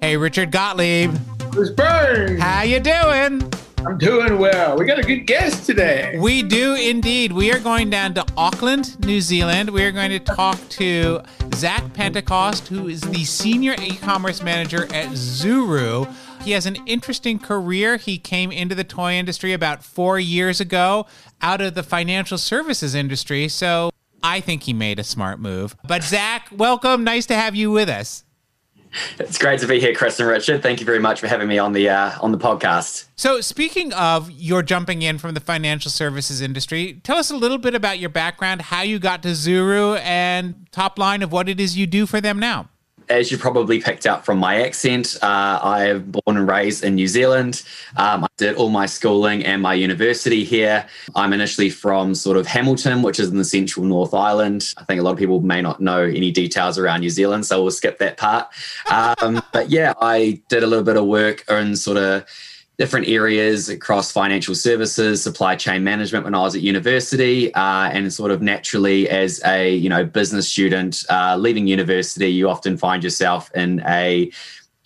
Hey, Richard Gottlieb. It's Burns. How you doing? I'm doing well. We got a good guest today. We do indeed. We are going down to Auckland, New Zealand. We are going to talk to Zack Pentecost, who is the senior e-commerce manager at Zuru. He has an interesting career. He came into the toy industry about four years ago out of the financial services industry. So I think he made a smart move. But Zack, welcome. Nice to have you with us. It's great to be here, Chris and Richard. Thank you very much for having me on the uh, on the podcast. So, speaking of your jumping in from the financial services industry, tell us a little bit about your background, how you got to Zuru, and top line of what it is you do for them now as you probably picked up from my accent, uh, I'm born and raised in New Zealand. Um, I did all my schooling and my university here. I'm initially from sort of Hamilton, which is in the central North Island. I think a lot of people may not know any details around New Zealand, so we'll skip that part. Um, but yeah, I did a little bit of work in sort of different areas across financial services, supply chain management when I was at university, uh, and sort of naturally as a you know business student uh, leaving university, you often find yourself in a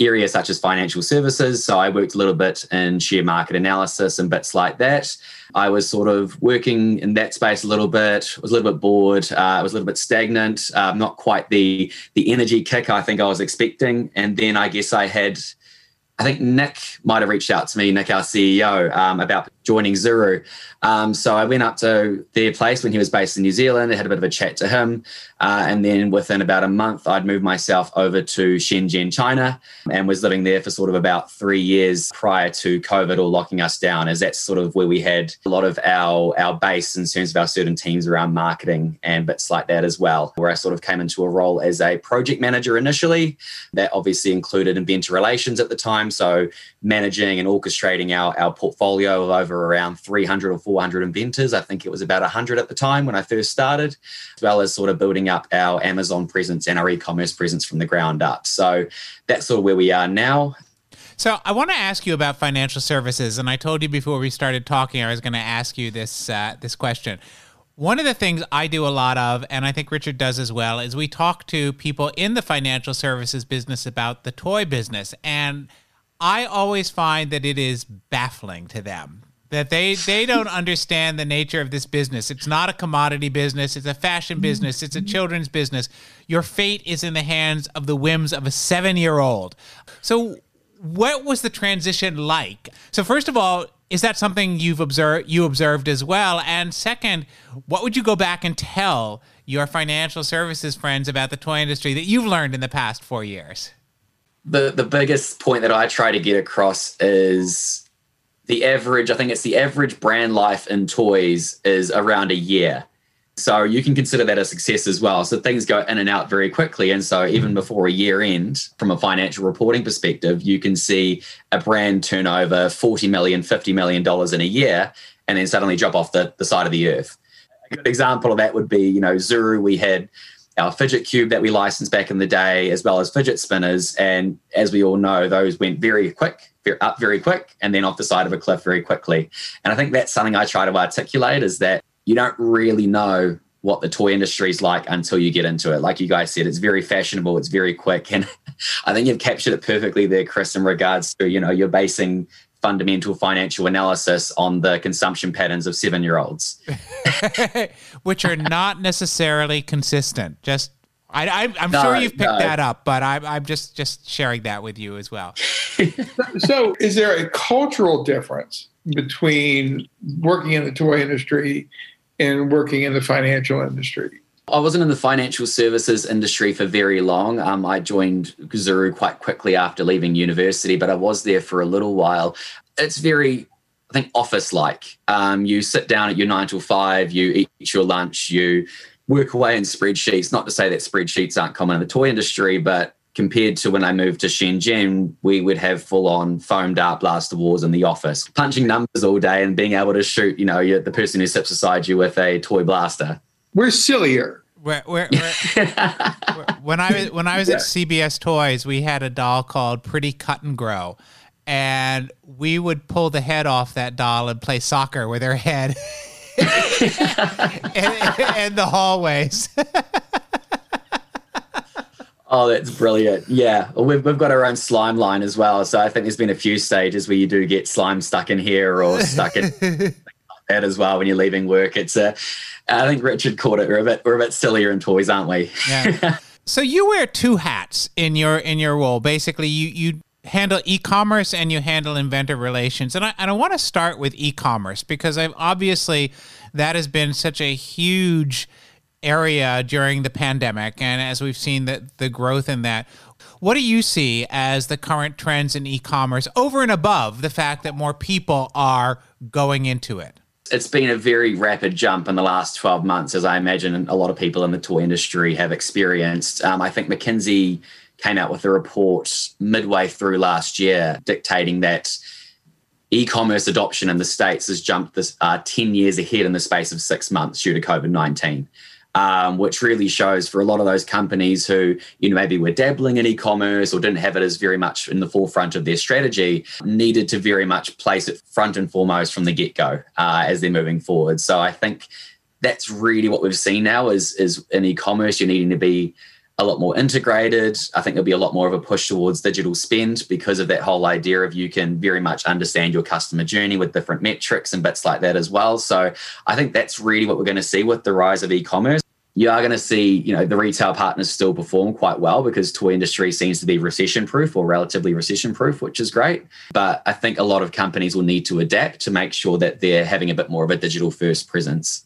area such as financial services. So I worked a little bit in share market analysis and bits like that. I was sort of working in that space a little bit. Was a little bit bored. Uh, I was a little bit stagnant. Uh, not quite the the energy kick I think I was expecting. And then I guess I had I think Nick might have reached out to me, Nick, our CEO, um, about joining Zuru. Um, so I went up to their place when he was based in New Zealand. I had a bit of a chat to him. Uh, and then within about a month, I'd moved myself over to Shenzhen, China, and was living there for sort of about three years prior to COVID or locking us down, as that's sort of where we had a lot of our, our base in terms of our certain teams around marketing and bits like that as well, where I sort of came into a role as a project manager initially. That obviously included inventor relations at the time. So managing and orchestrating our, our portfolio of over around 300 or 400 inventors. I think it was about 100 at the time when I first started, as well as sort of building up our Amazon presence and our e commerce presence from the ground up. So that's sort of where we are now. So I want to ask you about financial services, and I told you before we started talking I was going to ask you this uh, this question. One of the things I do a lot of, and I think Richard does as well, is we talk to people in the financial services business about the toy business, and I always find that it is baffling to them that they they don't understand the nature of this business. It's not a commodity business. It's a fashion mm-hmm. business. It's a children's business. Your fate is in the hands of the whims of a seven year old. So, what was the transition like? So, first of all, is that something you've observed you observed as well? And second, what would you go back and tell your financial services friends about the toy industry that you've learned in the past four years? The the biggest point that I try to get across is the average, I think it's the average brand life in toys is around a year. So you can consider that a success as well. So things go in and out very quickly. And so mm-hmm. even before a year end, from a financial reporting perspective, you can see a brand turn over 40 million, 50 million dollars in a year and then suddenly drop off the, the side of the earth. A good example of that would be, you know, Zuru, we had our fidget cube that we licensed back in the day, as well as fidget spinners. And as we all know, those went very quick, up very quick, and then off the side of a cliff very quickly. And I think that's something I try to articulate is that you don't really know what the toy industry is like until you get into it. Like you guys said, it's very fashionable, it's very quick. And I think you've captured it perfectly there, Chris, in regards to, you know, you're basing fundamental financial analysis on the consumption patterns of seven year olds, which are not necessarily consistent. Just I, am no, sure you've picked no. that up, but I'm, I'm just just sharing that with you as well. so, is there a cultural difference between working in the toy industry and working in the financial industry? I wasn't in the financial services industry for very long. Um, I joined Zuru quite quickly after leaving university, but I was there for a little while. It's very, I think, office like. Um, you sit down at your nine to five, you eat your lunch, you work away in spreadsheets. Not to say that spreadsheets aren't common in the toy industry, but compared to when I moved to Shenzhen, we would have full on foam dart blaster wars in the office, punching numbers all day and being able to shoot, you know, the person who sits beside you with a toy blaster. We're sillier. We're, we're, we're, when I was when I was yeah. at CBS Toys, we had a doll called Pretty Cut and Grow, and we would pull the head off that doll and play soccer with her head in, in the hallways. Oh, that's brilliant. Yeah. We've, we've got our own slime line as well. So I think there's been a few stages where you do get slime stuck in here or stuck in that as well when you're leaving work. It's a, I think Richard called it. We're a bit, we're a bit sillier in toys, aren't we? Yeah. so you wear two hats in your, in your role. Basically, you, you handle e-commerce and you handle inventor relations. And I, and I want to start with e-commerce because I've obviously that has been such a huge area during the pandemic and as we've seen the, the growth in that what do you see as the current trends in e-commerce over and above the fact that more people are going into it it's been a very rapid jump in the last 12 months as i imagine a lot of people in the toy industry have experienced. Um, i think mckinsey came out with a report midway through last year dictating that e-commerce adoption in the states has jumped this uh, 10 years ahead in the space of six months due to covid-19 um, which really shows for a lot of those companies who you know maybe were dabbling in e-commerce or didn't have it as very much in the forefront of their strategy needed to very much place it front and foremost from the get-go uh, as they're moving forward so i think that's really what we've seen now is is in e-commerce you're needing to be a lot more integrated. I think there'll be a lot more of a push towards digital spend because of that whole idea of you can very much understand your customer journey with different metrics and bits like that as well. So I think that's really what we're going to see with the rise of e-commerce you are going to see, you know, the retail partners still perform quite well because toy industry seems to be recession proof or relatively recession proof, which is great. But I think a lot of companies will need to adapt to make sure that they're having a bit more of a digital first presence.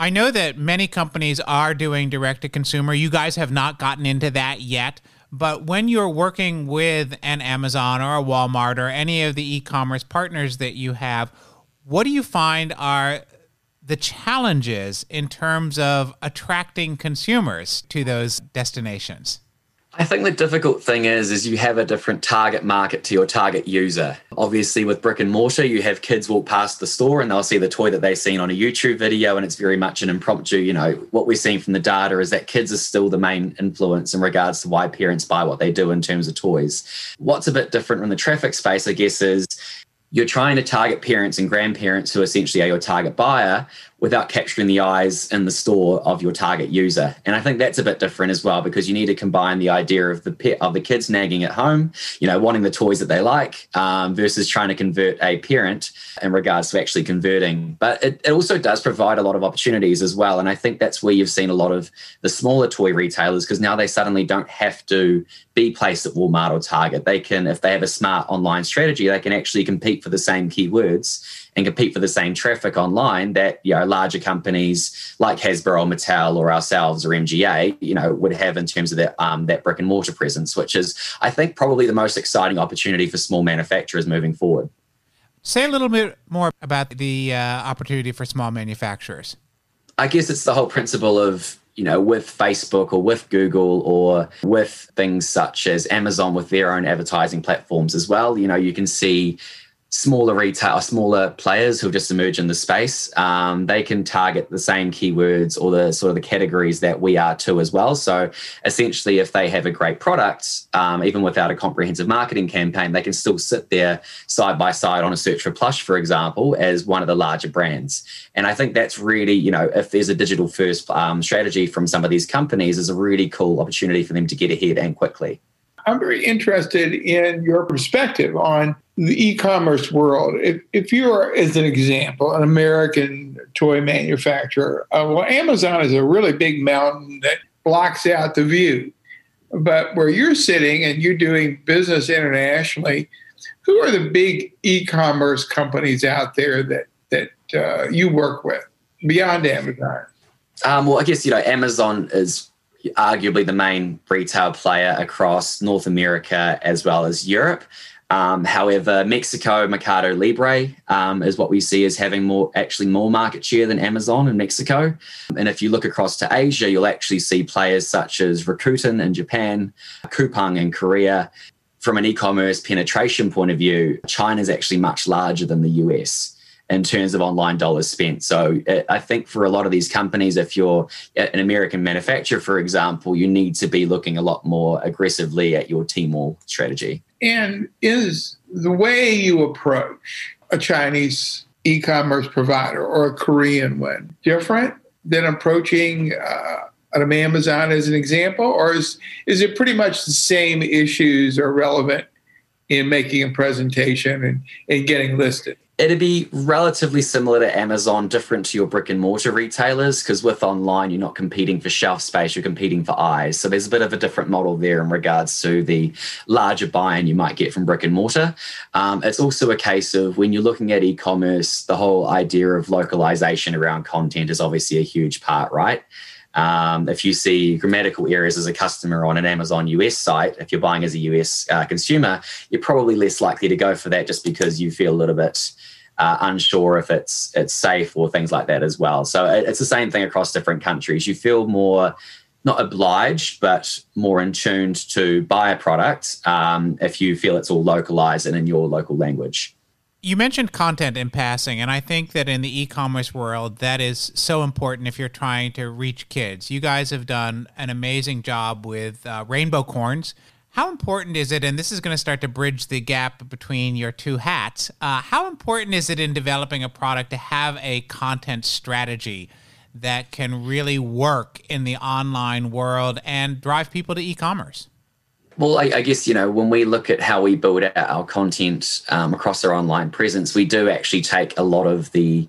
I know that many companies are doing direct to consumer. You guys have not gotten into that yet. But when you're working with an Amazon or a Walmart or any of the e commerce partners that you have, what do you find are the challenges in terms of attracting consumers to those destinations? I think the difficult thing is is you have a different target market to your target user. Obviously with brick and mortar you have kids walk past the store and they'll see the toy that they've seen on a YouTube video and it's very much an impromptu, you know, what we're seeing from the data is that kids are still the main influence in regards to why parents buy what they do in terms of toys. What's a bit different in the traffic space I guess is you're trying to target parents and grandparents who essentially are your target buyer without capturing the eyes in the store of your target user. And I think that's a bit different as well because you need to combine the idea of the pet, of the kids nagging at home, you know, wanting the toys that they like, um, versus trying to convert a parent in regards to actually converting. But it, it also does provide a lot of opportunities as well. And I think that's where you've seen a lot of the smaller toy retailers because now they suddenly don't have to be placed at Walmart or Target. They can, if they have a smart online strategy, they can actually compete for the same keywords and compete for the same traffic online that you know larger companies like Hasbro, or Mattel, or ourselves or MGA, you know, would have in terms of that um, that brick and mortar presence, which is I think probably the most exciting opportunity for small manufacturers moving forward. Say a little bit more about the uh, opportunity for small manufacturers. I guess it's the whole principle of you know, with Facebook or with Google or with things such as Amazon with their own advertising platforms as well. You know, you can see smaller retail, smaller players who've just emerge in the space, um, they can target the same keywords or the sort of the categories that we are too as well. So essentially, if they have a great product, um, even without a comprehensive marketing campaign, they can still sit there side by side on a search for plush, for example, as one of the larger brands. And I think that's really, you know, if there's a digital first um, strategy from some of these companies, is a really cool opportunity for them to get ahead and quickly. I'm very interested in your perspective on the e-commerce world. If, if you are, as an example, an American toy manufacturer, uh, well, Amazon is a really big mountain that blocks out the view. But where you're sitting and you're doing business internationally, who are the big e-commerce companies out there that that uh, you work with beyond Amazon? Um, well, I guess you know Amazon is arguably the main retail player across North America as well as Europe. Um, however, Mexico Mercado Libre um, is what we see as having more actually more market share than Amazon in Mexico. And if you look across to Asia, you'll actually see players such as Rakuten in Japan, Coupang in Korea. From an e-commerce penetration point of view, China is actually much larger than the US in terms of online dollars spent. So uh, I think for a lot of these companies, if you're an American manufacturer, for example, you need to be looking a lot more aggressively at your Tmall strategy. And is the way you approach a Chinese e commerce provider or a Korean one different than approaching uh, of Amazon as an example, or is is it pretty much the same issues are relevant in making a presentation and, and getting listed? It'd be relatively similar to Amazon, different to your brick and mortar retailers, because with online, you're not competing for shelf space, you're competing for eyes. So there's a bit of a different model there in regards to the larger buy in you might get from brick and mortar. Um, it's also a case of when you're looking at e commerce, the whole idea of localization around content is obviously a huge part, right? Um, if you see grammatical errors as a customer on an Amazon US site, if you're buying as a US uh, consumer, you're probably less likely to go for that just because you feel a little bit uh, unsure if it's it's safe or things like that as well. So it's the same thing across different countries. You feel more not obliged, but more in tuned to buy a product um, if you feel it's all localized and in your local language. You mentioned content in passing, and I think that in the e commerce world, that is so important if you're trying to reach kids. You guys have done an amazing job with uh, Rainbocorns. How important is it, and this is going to start to bridge the gap between your two hats, uh, how important is it in developing a product to have a content strategy that can really work in the online world and drive people to e commerce? Well, I, I, guess, you know, when we look at how we build out our content um, across our online presence, we do actually take a lot of the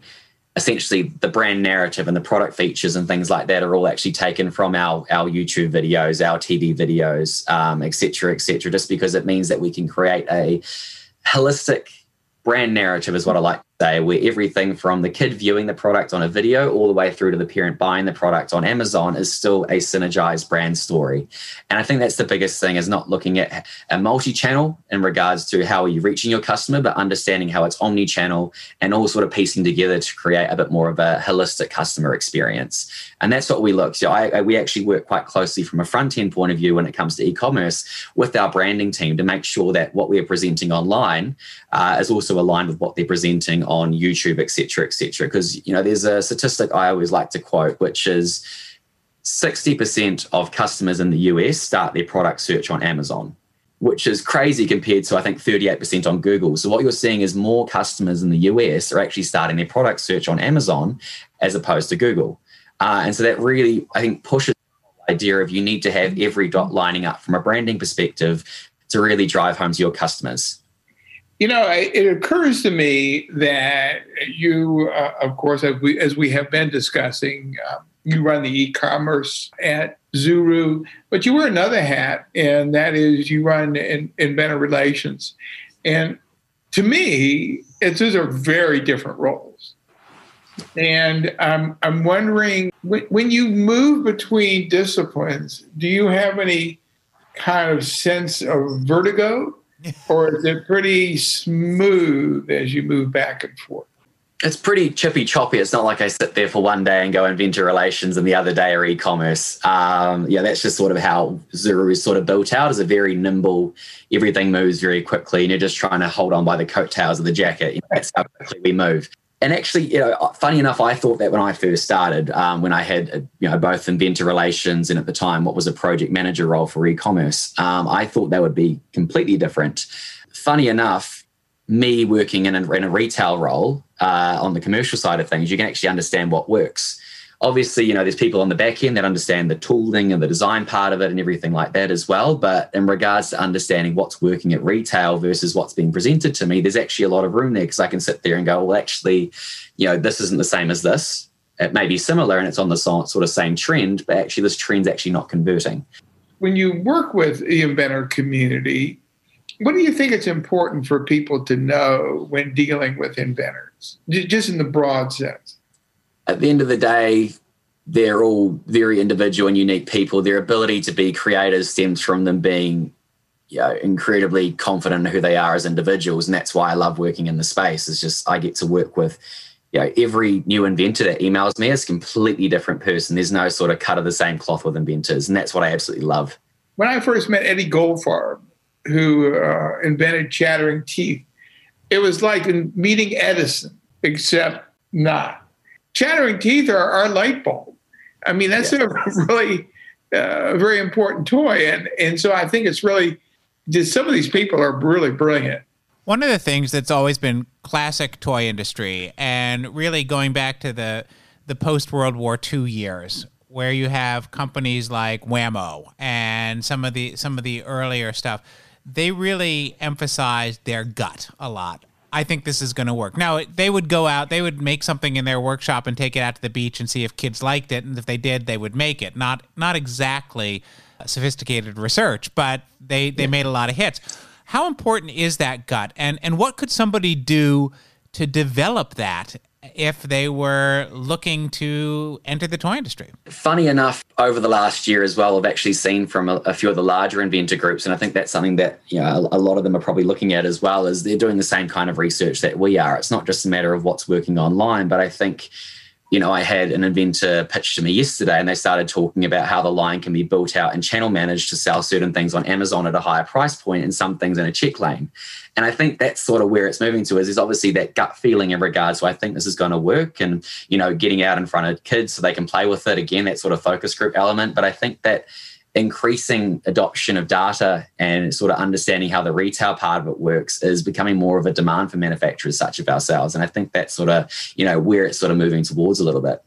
essentially the brand narrative and the product features and things like that are all actually taken from our our YouTube videos, our TV videos, um, et cetera, et cetera, just because it means that we can create a holistic brand narrative is what I like day where everything from the kid viewing the product on a video all the way through to the parent buying the product on Amazon is still a synergized brand story. And I think that's the biggest thing is not looking at a multi-channel in regards to how are you reaching your customer, but understanding how it's omni-channel and all sort of piecing together to create a bit more of a holistic customer experience. And that's what we look. So I, I, we actually work quite closely from a front end point of view when it comes to e-commerce with our branding team to make sure that what we're presenting online uh, is also aligned with what they're presenting on YouTube, et cetera, et cetera. Because, you know, there's a statistic I always like to quote, which is 60% of customers in the US start their product search on Amazon, which is crazy compared to, I think, 38% on Google. So, what you're seeing is more customers in the US are actually starting their product search on Amazon as opposed to Google. Uh, and so that really, I think, pushes the idea of you need to have every dot lining up from a branding perspective to really drive home to your customers. You know, it occurs to me that you, uh, of course, as we, as we have been discussing, uh, you run the e-commerce at Zuru, but you wear another hat, and that is you run in, inventor relations. And to me, it's those are very different roles. And um, I'm wondering when you move between disciplines, do you have any kind of sense of vertigo? Or is it pretty smooth as you move back and forth? It's pretty chippy choppy. It's not like I sit there for one day and go inventor relations and the other day are e-commerce. Um, yeah, that's just sort of how Zuru is sort of built out as a very nimble, everything moves very quickly and you're just trying to hold on by the coattails of the jacket. You know, that's how quickly we move and actually, you know, funny enough, I thought that when I first started, um, when I had, uh, you know, both inventor relations and at the time what was a project manager role for e-commerce, um, I thought that would be completely different. Funny enough, me working in a, in a retail role uh, on the commercial side of things, you can actually understand what works obviously, you know, there's people on the back end that understand the tooling and the design part of it and everything like that as well. But in regards to understanding what's working at retail versus what's being presented to me, there's actually a lot of room there because I can sit there and go, well, actually, you know, this isn't the same as this. It may be similar and it's on the sort of same trend, but actually, this trend's actually not converting. When you work with the inventor community, what do you think it's important for people to know when dealing with inventors, just in the broad sense? At the end of the day, they're all very individual and unique people. Their ability to be creators stems from them being you know, incredibly confident in who they are as individuals. And that's why I love working in the space. It's just I get to work with you know, every new inventor that emails me is a completely different person. There's no sort of cut of the same cloth with inventors. And that's what I absolutely love. When I first met Eddie Goldfarb, who uh, invented chattering teeth, it was like meeting Edison, except not chattering teeth are our light bulb. I mean, that's yeah. a really uh, very important toy, and and so I think it's really just some of these people are really brilliant. One of the things that's always been classic toy industry, and really going back to the the post World War II years, where you have companies like Wham-O and some of the some of the earlier stuff, they really emphasized their gut a lot. I think this is going to work. Now, they would go out, they would make something in their workshop and take it out to the beach and see if kids liked it, and if they did, they would make it. Not not exactly sophisticated research, but they they made a lot of hits. How important is that gut, and and what could somebody do to develop that if they were looking to enter the toy industry. Funny enough, over the last year as well, I've actually seen from a, a, few of the larger inventor groups, and I think that's something that you know a, a, lot of them are probably looking at as well. Is they're doing the same kind of research that we are. It's not just a matter of what's working online, but I think you know, I had an inventor pitch to me yesterday and they started talking about how the line can be built out and channel managed to sell certain things on Amazon at a higher price point and some things in a check lane. And I think that's sort of where it's moving to is, is obviously that gut feeling in regards to I think this is going to work and, you know, getting out in front of kids so they can play with it. Again, that sort of focus group element. But I think that increasing adoption of data and sort of understanding how the retail part of it works is becoming more of a demand for manufacturers such as ourselves. And I think that's sort of, you know, where it's sort of moving towards a little bit.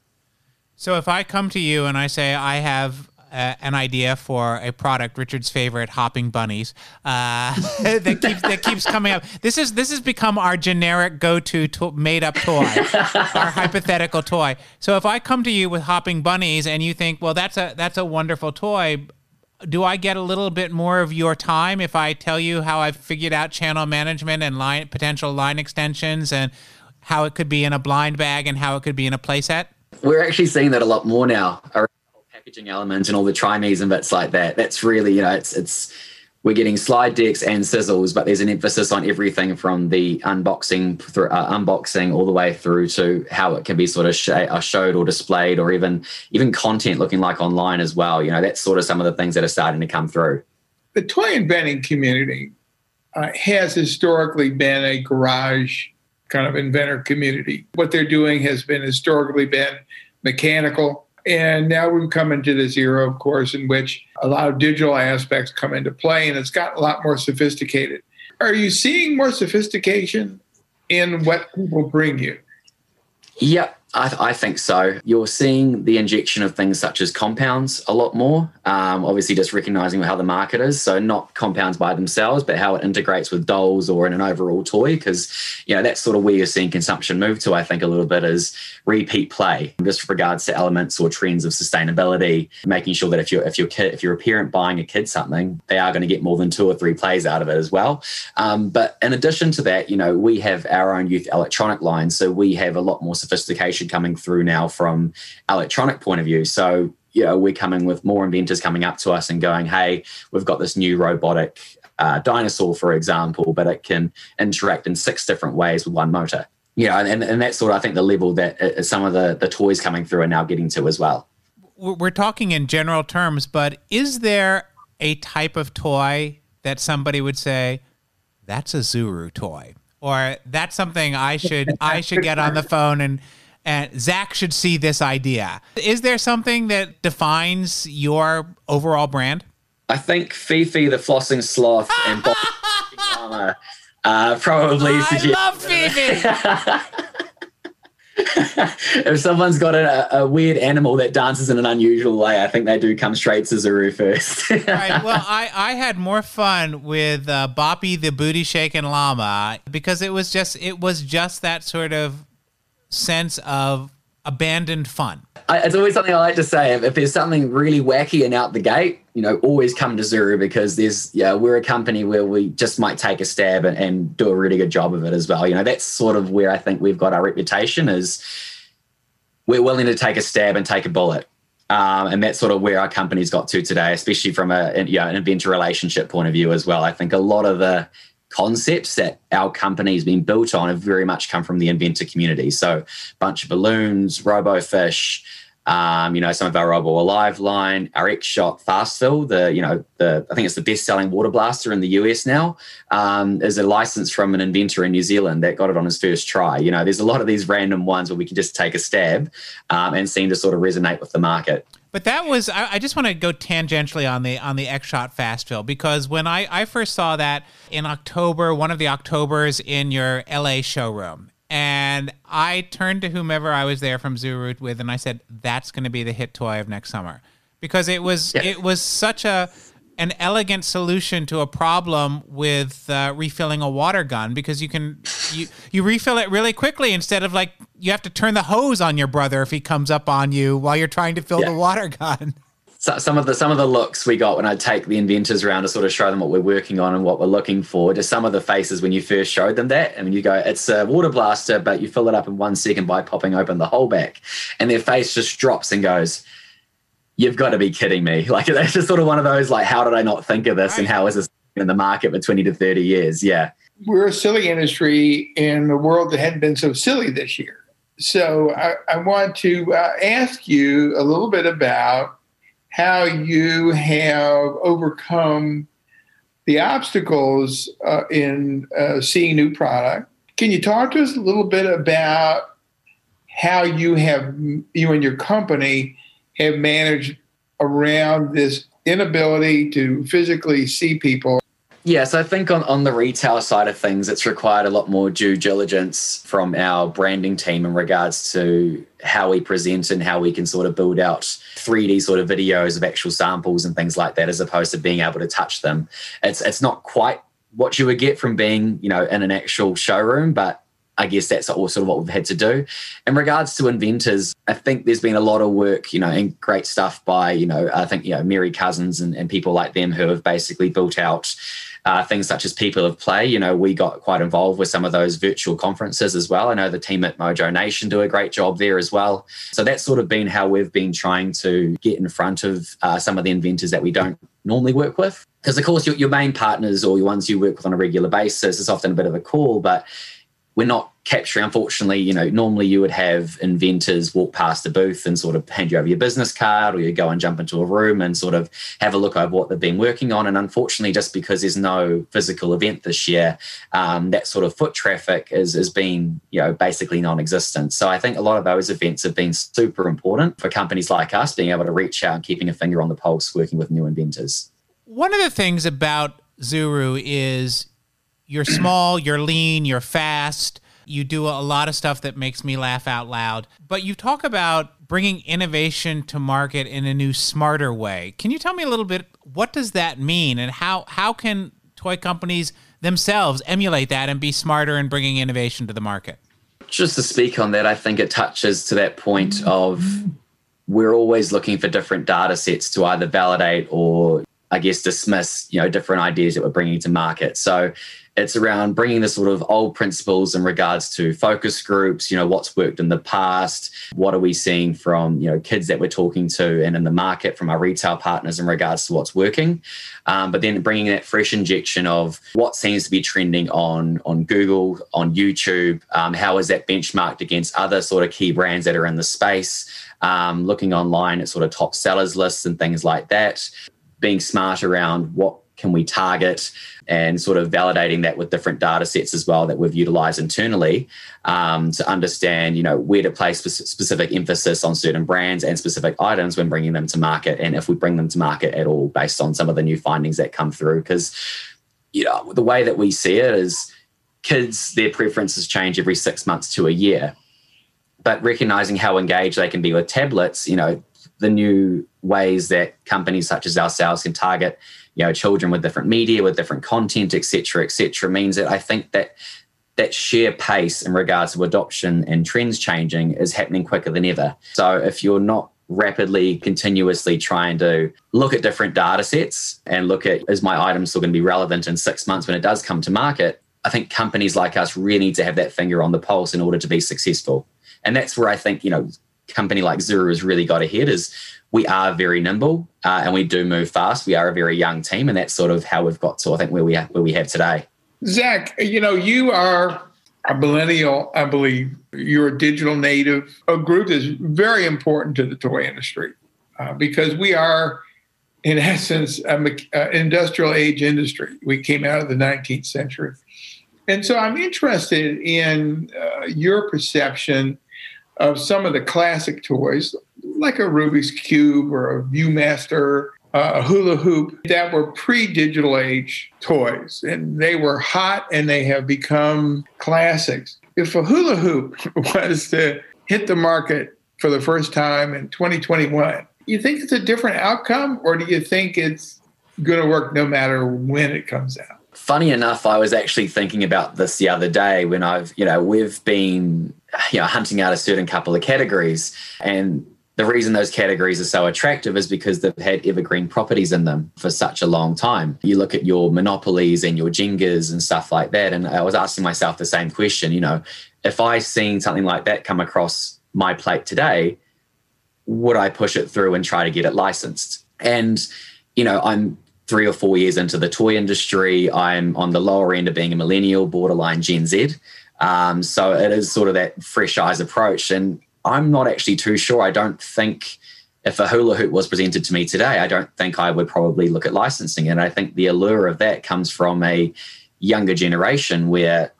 So if I come to you and I say I have uh, an idea for a product, Richard's favorite, hopping bunnies, uh, that keeps that keeps coming up. This is this has become our generic go-to to- made-up toy, our hypothetical toy. So if I come to you with hopping bunnies and you think, well, that's a that's a wonderful toy, do I get a little bit more of your time if I tell you how I've figured out channel management and line potential line extensions and how it could be in a blind bag and how it could be in a playset? We're actually seeing that a lot more now. Packaging elements and all the trimes and bits like that. That's really, you know, it's it's we're getting slide decks and sizzles, but there's an emphasis on everything from the unboxing through uh, unboxing all the way through to how it can be sort of sh- uh, showed or displayed, or even even content looking like online as well. You know, that's sort of some of the things that are starting to come through. The toy inventing community uh, has historically been a garage kind of inventor community. What they're doing has been historically been mechanical and now we've come into this era, of course, in which a lot of digital aspects come into play and it's gotten a lot more sophisticated. Are you seeing more sophistication in what people bring you? Yep. I, th- I, think so. You're seeing the injection of things such as compounds a lot more. Um, obviously, just recognizing how the market is. So, not compounds by themselves, but how it integrates with dolls or in an overall toy. Because, you know, that's sort of where you're seeing consumption move to, I think, a little bit is repeat play, just regards to elements or trends of sustainability, making sure that if you're, if you're, if you're a parent buying a kid something, they are going to get more than two or three plays out of it as well. Um, but in addition to that, you know, we have our own youth electronic line. So, we have a lot more sophistication coming through now from electronic point of view. So, you know, we're coming with more inventors coming up to us and going, hey, we've got this new robotic uh, dinosaur, for example, but it can interact in six different ways with one motor. You know, and, and that's sort of, I think, the level that uh, some of the, the toys coming through are now getting to as well. We're talking in general terms, but is there a type of toy that somebody would say, that's a Zuru toy? Or that's something I should I should get on the phone and and Zach should see this idea. Is there something that defines your overall brand? I think Fifi the flossing sloth and Bob uh, probably. I suggest- love Fifi. if someone's got a, a, weird animal that dances in an unusual way, I think they do come straight to Zuru first. right. Well, I, I had more fun with uh, Boppy the booty shaking llama because it was just it was just that sort of sense of abandoned fun. I, it's always something I like to say. If, if, there's something really wacky and out the gate, you know, always come to Zuru because there's, yeah, we're a company where we just might take a stab and, and do a really good job of it as well. You know, that's sort of where I think we've got our reputation is we're willing to take a stab and take a bullet. Um, and that's sort of where our company's got to today, especially from a you know, an inventor relationship point of view as well. I think a lot of the concepts that our company has been built on have very much come from the inventor community. So, bunch of balloons, RoboFish, um, you know, some of our Robo Alive line, our X Shot Fast Fill, the you know the I think it's the best selling water blaster in the US now, um, is a license from an inventor in New Zealand that got it on his first try. You know, there's a lot of these random ones where we can just take a stab um, and seem to sort of resonate with the market. But that was I, I just want to go tangentially on the on the X Shot Fast Fill because when I, I first saw that in October, one of the Octobers in your LA showroom, And I turned to whomever I was there from Zuru with, and I said, "That's going to be the hit toy of next summer," because it was yeah. it was such a an elegant solution to a problem with uh, refilling a water gun because you can you you refill it really quickly instead of like you have to turn the hose on your brother if he comes up on you while you're trying to fill yeah. the water gun. So, some of the some of the looks we got when I take the inventors around to sort of show them what we're working on and what we're looking for. Just some of the faces when you first showed them that. I mean, you go, it's a water blaster, but you fill it up in one second by popping open the hole back, and their face just drops and goes, "You've got to be kidding me!" Like it's just sort of one of those like, how did I not think of this, right. and how is this in the market for twenty to thirty years? Yeah, we're a silly industry in a world that hadn't been so silly this year. So I, I want to uh, ask you a little bit about how you have overcome the obstacles uh, in uh, seeing new product. Can you talk to us a little bit about how you have you and your company have managed around this inability to physically see people Yes, I think on, on the retail side of things, it's required a lot more due diligence from our branding team in regards to how we present and how we can sort of build out 3D sort of videos of actual samples and things like that, as opposed to being able to touch them. It's it's not quite what you would get from being, you know, in an actual showroom, but I guess that's also what we've had to do. In regards to inventors, I think there's been a lot of work, you know, and great stuff by, you know, I think, you know, Mary Cousins and, and people like them who have basically built out uh, things such as people of play. You know, we got quite involved with some of those virtual conferences as well. I know the team at Mojo Nation do a great job there as well. So that's sort of been how we've been trying to get in front of uh, some of the inventors that we don't normally work with. Because of course, your, your main partners or your ones you work with on a regular basis is often a bit of a call, but we're not capturing, unfortunately, you know, normally you would have inventors walk past the booth and sort of hand you over your business card, or you go and jump into a room and sort of have a look over what they've been working on. And unfortunately, just because there's no physical event this year, um, that sort of foot traffic is is being, you know, basically non-existent. So I think a lot of those events have been super important for companies like us being able to reach out and keeping a finger on the pulse, working with new inventors. One of the things about Zuru is you're small, you're lean, you're fast. You do a lot of stuff that makes me laugh out loud. But you talk about bringing innovation to market in a new, smarter way. Can you tell me a little bit what does that mean, and how how can toy companies themselves emulate that and be smarter in bringing innovation to the market? Just to speak on that, I think it touches to that point of we're always looking for different data sets to either validate or I guess dismiss you know different ideas that we're bringing to market. So it's around bringing the sort of old principles in regards to focus groups you know what's worked in the past what are we seeing from you know kids that we're talking to and in the market from our retail partners in regards to what's working. Um, but then bringing that fresh injection of what seems to be trending on on google on youtube um, how is that benchmarked against other sort of key brands that are in the space? Um, looking online at sort of top sellers lists and things like that being smart around what can we target and sort of validating that with different data sets as well that we've utilized internally um, to understand you know where to place specific emphasis on certain brands and specific items when bringing them to market and if we bring them to market at all based on some of the new findings that come through. Because you know the way that we see it is kids their preferences change every six months to a year. But recognizing how engaged they can be with tablets you know the new ways that companies such as ourselves can target you know children with different media with different content etc etc means that i think that that sheer pace in regards to adoption and trends changing is happening quicker than ever. So if you're not rapidly continuously trying to look at different data sets and look at is my item still going to be relevant in six months when it does come to market i think companies like us really need to have that finger on the pulse in order to be successful. And that's where i think you know company like zuru has really got ahead is we are very nimble uh, and we do move fast. We are a very young team, and that's sort of how we've got to I think where we have, where we have today. Zack, you know you are a millennial, I believe. You're a digital native, a group that's very important to the toy industry uh, because we are, in essence, an industrial age industry. We came out of the 19th century. And so I'm interested in uh, your perception of some of the classic toys, like a Rubik's Cube or a Viewmaster, uh, a hula hoop, that were pre digital age toys. And they were hot and they have become classics. if a hula hoop was to hit the market for the first time in 2021, you think it's a different outcome, or do you think it's going to work no matter when it comes out? Funny enough, I was actually thinking about this the other day when I've, you know, we've been, you know, hunting out a certain couple of categories. And the reason those categories are so attractive is because they've had evergreen properties in them for such a long time. You look at your monopolies and your Jengas and stuff like that. And I was asking myself the same question, you know, if I seen something like that come across my plate today, would I push it through and try to get it licensed? And, you know, I'm three or four years into the toy industry. I'm on the lower end of being a millennial, borderline Gen Z. Um, so it is sort of that fresh eyes approach. And I'm not actually too sure. I don't think if a hula hoop was presented to me today, I don't think I would probably look at licensing. And I think the allure of that comes from a younger generation where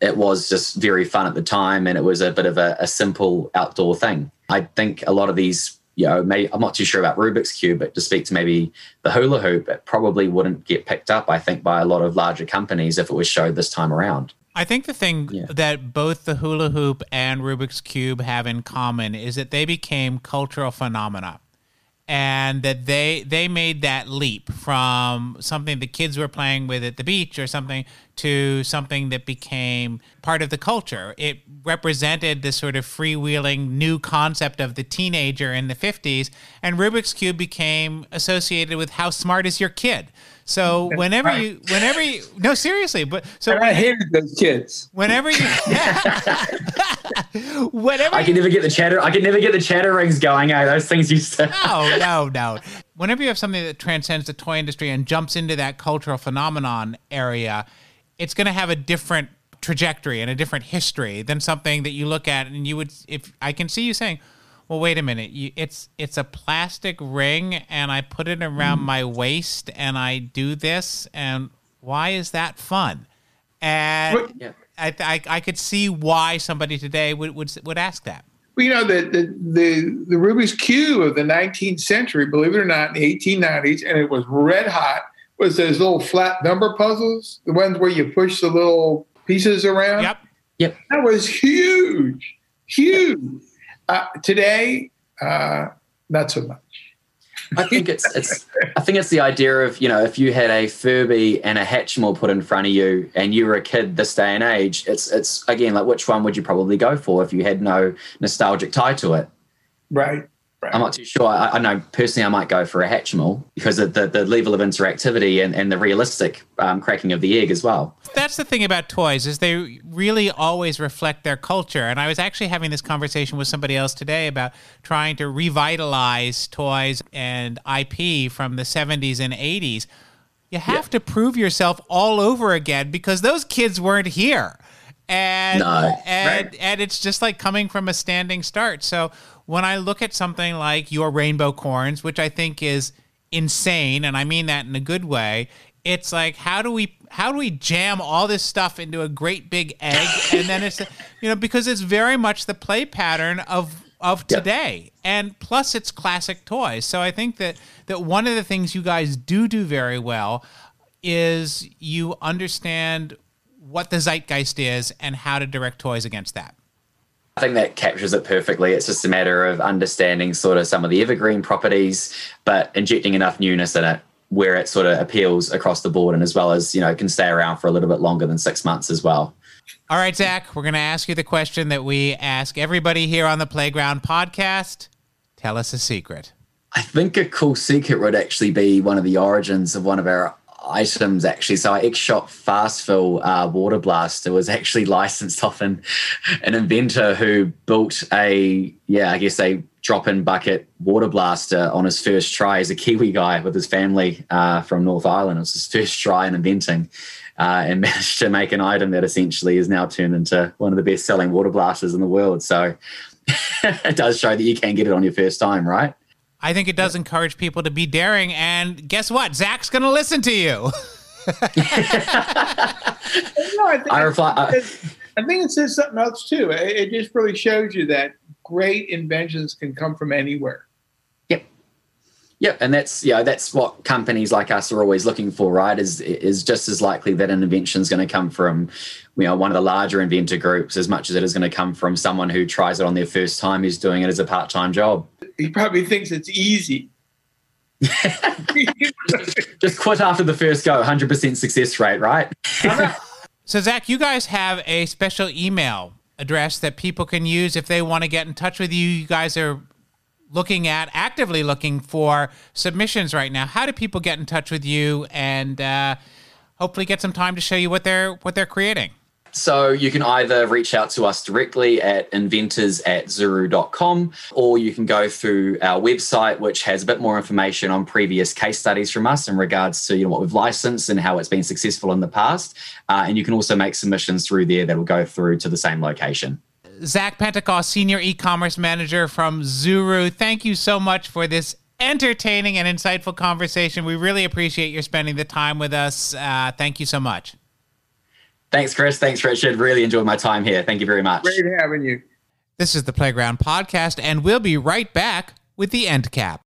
it was just very fun at the time and it was a bit of a, a simple outdoor thing. I think a lot of these, you know, may, I'm not too sure about Rubik's Cube, but to speak to maybe the hula hoop, it probably wouldn't get picked up, I think, by a lot of larger companies if it was showed this time around. I think the thing yeah. that both the hula hoop and Rubik's Cube have in common is that they became cultural phenomena and that they they made that leap from something the kids were playing with at the beach or something to something that became part of the culture. It represented this sort of freewheeling new concept of the teenager in the 50s and Rubik's cube became associated with how smart is your kid. So whenever right. you, whenever you, no, seriously, but so when, I hated those kids. Whenever you, whenever I can never get the chatter, I can never get the chatter rings going. Oh, those things used to. no, no, no. Whenever you have something that transcends the toy industry and jumps into that cultural phenomenon area, it's going to have a different trajectory and a different history than something that you look at and you would. If I can see you saying well wait a minute. You, it's it's a plastic ring and i put it around mm. my waist and i do this and why is that fun? And yeah. I, I, I could see why somebody today would would, would ask that. Well, you know the, the the the Rubik's cube of the 19th century believe it or not in the 1890s and it was red hot was those little flat number puzzles the ones where you push the little pieces around? Yep yep. That was huge huge uh, today, uh, not so much. I think it's it's I think it's the idea of you know if you had a Furby and a Hatchimal put in front of you and you were a kid this day and age, it's it's again like which one would you probably go for if you had no nostalgic tie to it? Right. Right. I'm not too sure. I, I, know personally, I might go for a Hatchimal because of the, the level of interactivity and, and the realistic um, cracking of the egg as well. That's the thing about toys is they really always reflect their culture. And I was actually having this conversation with somebody else today about trying to revitalize toys and IP from the 70s and 80s. You have yeah. to prove yourself all over again because those kids weren't here and no, and right. and it's just like coming from a standing start. So when I look at something like your Rainbocorns, which I think is insane, and I mean that in a good way, it's like how do we how do we jam all this stuff into a great big egg and then it's you know because it's very much the play pattern of of today yep. and plus it's classic toys so i think that that one of the things you guys do do very well is you understand what the zeitgeist is and how to direct toys against that. I think that captures it perfectly. It's just a matter of understanding sort of some of the evergreen properties, but injecting enough newness in it where it sort of appeals across the board and as well as, you know, can stay around for a little bit longer than six months as well. All right, Zack, we're going to ask you the question that we ask everybody here on the Playground podcast. Tell us a secret. I think a cool secret would actually be one of the origins of one of our items actually. So our X-Shot fast fill uh, water blaster was actually licensed off an, an inventor who built a yeah I guess a drop-in bucket water blaster on his first try as a Kiwi guy with his family uh, from North Island. It was his first try in inventing. Uh, and managed to make an item that essentially is now turned into one of the best selling water blasters in the world. So it does show that you can get it on your first time, right? I think it does encourage people to be daring. And guess what? Zack's going to listen to you. no, I, think, I, reply, I, I, think it says something else too. It, it just really shows you that great inventions can come from anywhere. Yep. Yep, and that's yeah, that's what companies like us are always looking for, right? Is is just as likely that an invention is going to come from, you know, one of the larger inventor groups as much as it is going to come from someone who tries it on their first time who's doing it as a part time job. He probably thinks it's easy. just quit after the first go, hundred percent success rate, right? so Zack, you guys have a special email address that people can use if they want to get in touch with you. You guys are looking at actively looking for submissions right now. How do people get in touch with you and uh, hopefully get some time to show you what they're what they're creating? So you can either reach out to us directly at inventors at zuru.com or you can go through our website, which has a bit more information on previous case studies from us in regards to you know what we've licensed and how it's been successful in the past. Uh, and you can also make submissions through there that will go through to the same location. Zack Pentecost, Senior E-commerce Manager from Zuru. Thank you so much for this entertaining and insightful conversation. We really appreciate your spending the time with us. Uh, thank you so much. Thanks, Chris. Thanks, Richard. Really enjoyed my time here. Thank you very much. Great having you. This is the Playground Podcast, and we'll be right back with the end cap.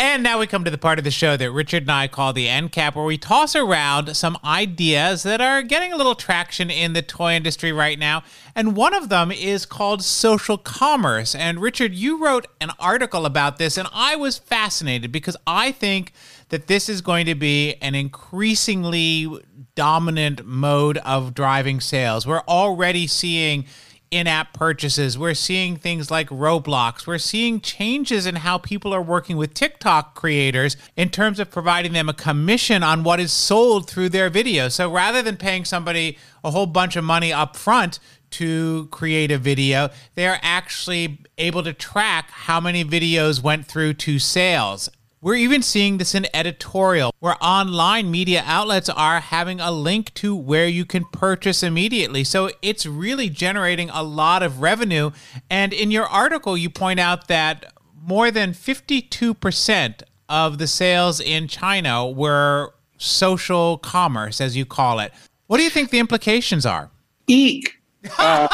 And now we come to the part of the show that Richard and I call the end cap, where we toss around some ideas that are getting a little traction in the toy industry right now. And one of them is called social commerce. And Richard, you wrote an article about this, and I was fascinated because I think that this is going to be an increasingly dominant mode of driving sales. We're already seeing in app purchases. We're seeing things like Roblox. We're seeing changes in how people are working with TikTok creators in terms of providing them a commission on what is sold through their videos. So rather than paying somebody a whole bunch of money up front to create a video, they're actually able to track how many videos went through to sales. We're even seeing this in editorial, where online media outlets are having a link to where you can purchase immediately. So it's really generating a lot of revenue. And in your article, you point out that more than 52% of the sales in China were social commerce, as you call it. What do you think the implications are? Eek. Uh,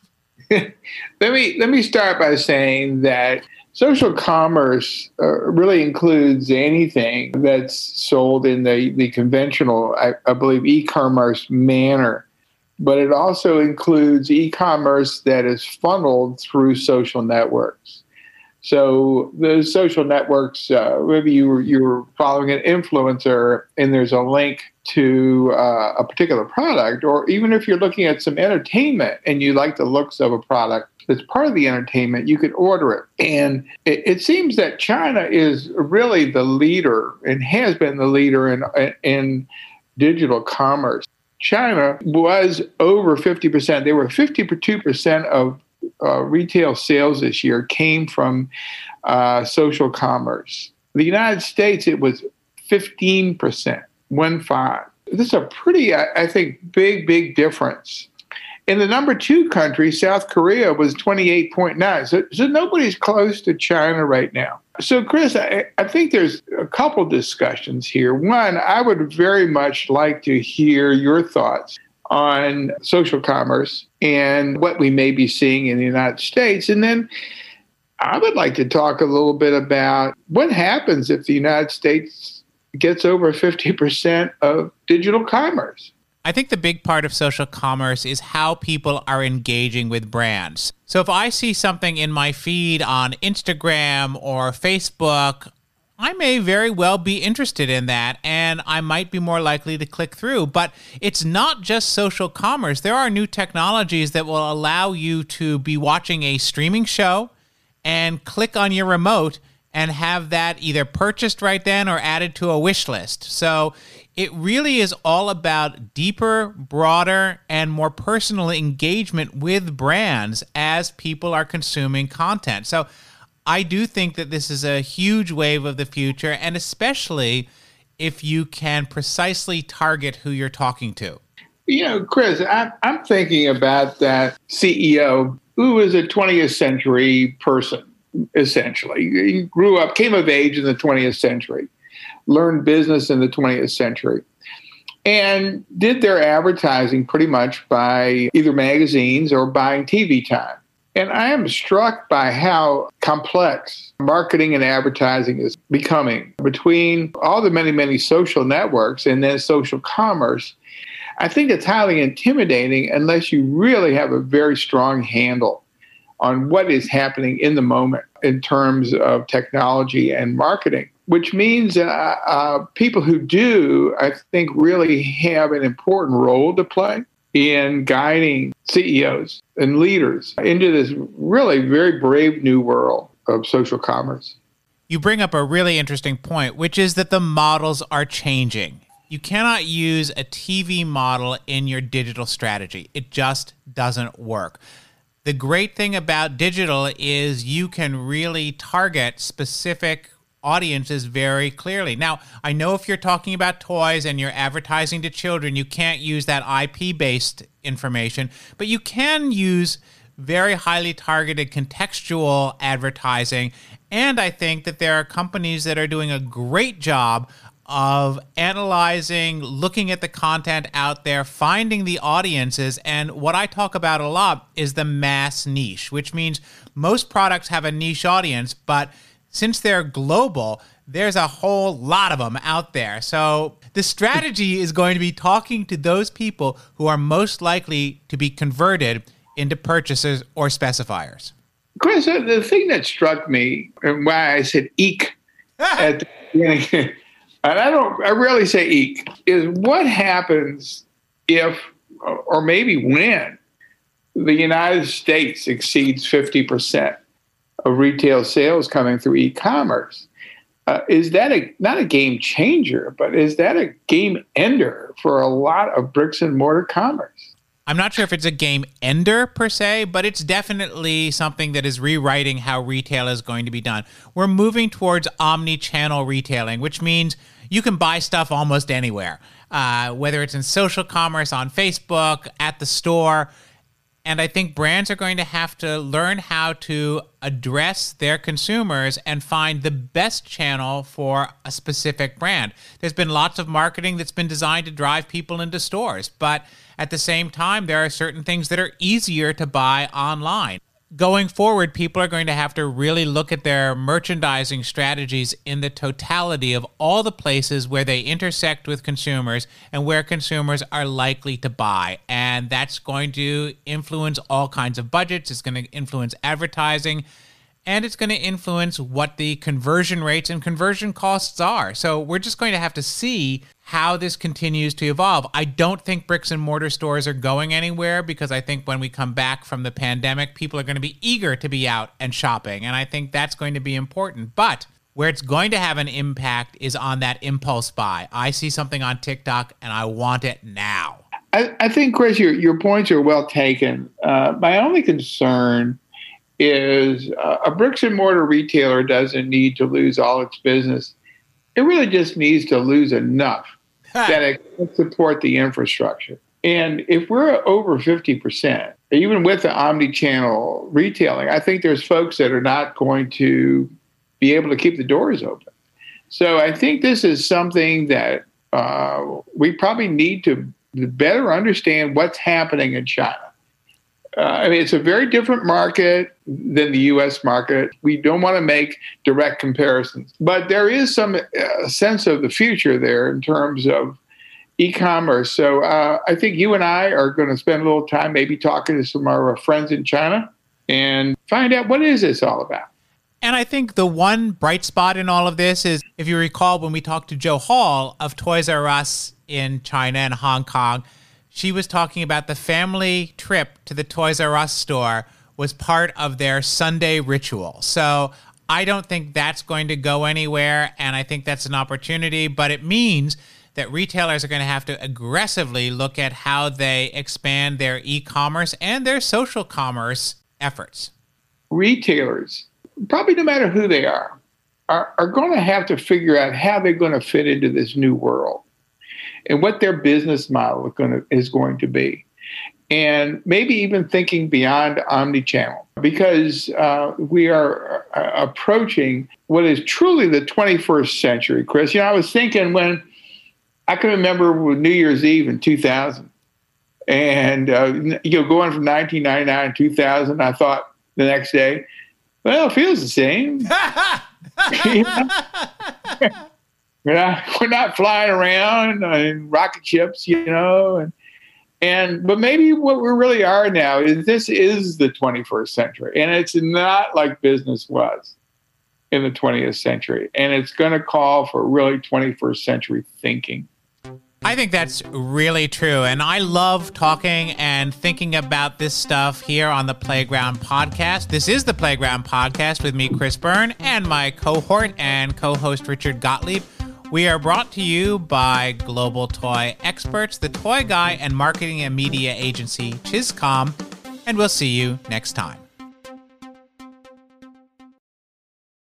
let me let me start by saying that Social commerce uh, really includes anything that's sold in the, the conventional, I, I believe, e commerce manner. But it also includes e commerce that is funneled through social networks. So those social networks, uh, maybe you were, you were following an influencer and there's a link to uh, a particular product, or even if you're looking at some entertainment and you like the looks of a product that's part of the entertainment, you could order it. And it, it seems that China is really the leader and has been the leader in, in digital commerce. China was over 50%. They were 52% of uh, retail sales this year came from uh, social commerce. The United States, it was 15%, one five. This is a pretty, I, I think, big, big difference. In the number two country, South Korea was 28.9. So, so nobody's close to China right now. So, Chris, I, I think there's a couple discussions here. One, I would very much like to hear your thoughts on social commerce and what we may be seeing in the United States. And then I would like to talk a little bit about what happens if the United States gets over 50% of digital commerce. I think the big part of social commerce is how people are engaging with brands. So if I see something in my feed on Instagram or Facebook, I may very well be interested in that and I might be more likely to click through. But it's not just social commerce. There are new technologies that will allow you to be watching a streaming show and click on your remote and have that either purchased right then or added to a wish list. So it really is all about deeper, broader, and more personal engagement with brands as people are consuming content. So I do think that this is a huge wave of the future, and especially if you can precisely target who you're talking to. You know, Chris, I, I'm thinking about that CEO who is a 20th century person, essentially. He grew up, came of age in the 20th century, learned business in the 20th century, and did their advertising pretty much by either magazines or buying TV time. And I am struck by how complex marketing and advertising is becoming between all the many, many social networks and then social commerce. I think it's highly intimidating unless you really have a very strong handle on what is happening in the moment in terms of technology and marketing, which means uh, uh, people who do, I think, really have an important role to play in guiding CEOs and leaders into this really very brave new world of social commerce. You bring up a really interesting point, which is that the models are changing. You cannot use a TV model in your digital strategy, it just doesn't work. The great thing about digital is you can really target specific audiences very clearly. Now, I know if you're talking about toys and you're advertising to children, you can't use that IP based information, but you can use very highly targeted contextual advertising. And I think that there are companies that are doing a great job of analyzing, looking at the content out there, finding the audiences. And what I talk about a lot is the mass niche, which means most products have a niche audience, but since they're global, there's a whole lot of them out there. So the strategy is going to be talking to those people who are most likely to be converted into purchasers or specifiers. Chris, the thing that struck me and why I said eek at the beginning, and I don't, I rarely say eek, is what happens if, or maybe when, the United States exceeds 50% of retail sales coming through e-commerce. Uh, is that a not a game changer, but is that a game ender for a lot of bricks and mortar commerce? I'm not sure if it's a game ender per se, but it's definitely something that is rewriting how retail is going to be done. We're moving towards omni-channel retailing, which means you can buy stuff almost anywhere, uh, whether it's in social commerce, on Facebook, at the store. And I think brands are going to have to learn how to address their consumers and find the best channel for a specific brand. There's been lots of marketing that's been designed to drive people into stores, but at the same time, there are certain things that are easier to buy online going forward, people are going to have to really look at their merchandising strategies in the totality of all the places where they intersect with consumers and where consumers are likely to buy. And that's going to influence all kinds of budgets, it's going to influence advertising and it's going to influence what the conversion rates and conversion costs are. So we're just going to have to see how this continues to evolve. I don't think bricks and mortar stores are going anywhere because I think when we come back from the pandemic, people are going to be eager to be out and shopping. And I think that's going to be important. But where it's going to have an impact is on that impulse buy. I see something on TikTok and I want it now. I, I think, Chris, your, your points are well taken. Uh, my only concern is uh, a bricks and mortar retailer doesn't need to lose all its business. It really just needs to lose enough that support the infrastructure. And if we're over 50%, even with the omni channel retailing, I think there's folks that are not going to be able to keep the doors open. So I think this is something that uh, we probably need to better understand what's happening in China uh, I mean, it's a very different market than the U.S. market. We don't want to make direct comparisons, but there is some uh, sense of the future there in terms of e-commerce. So uh, I think you and I are going to spend a little time maybe talking to some of our friends in China and find out what is this all about. And I think the one bright spot in all of this is, if you recall, when we talked to Joe Hall of Toys R Us in China and Hong Kong she was talking about the family trip to the Toys R Us store was part of their Sunday ritual. So I don't think that's going to go anywhere. And I think that's an opportunity, but it means that retailers are going to have to aggressively look at how they expand their e commerce and their social commerce efforts. Retailers, probably no matter who they are, are, are going to have to figure out how they're going to fit into this new world and what their business model is going to, is going to be. And maybe even thinking beyond omni-channel, because uh, we are uh, approaching what is truly the 21st century, Chris. You know, I was thinking when I can remember New Year's Eve in 2000, and uh, you know, going from 1999 to 2000, I thought the next day. Well, it feels the same. we're not we're not flying around in rocket ships, you know, and and but maybe what we really are now is this is the 21st century, and it's not like business was in the 20th century, and it's going to call for really 21st century thinking. I think that's really true. And I love talking and thinking about this stuff here on the Playground Podcast. This is the Playground Podcast with me, Chris Byrne, and my cohort and co host, Richard Gottlieb. We are brought to you by Global Toy Experts, the toy guy and marketing and media agency, ChizComm, and we'll see you next time.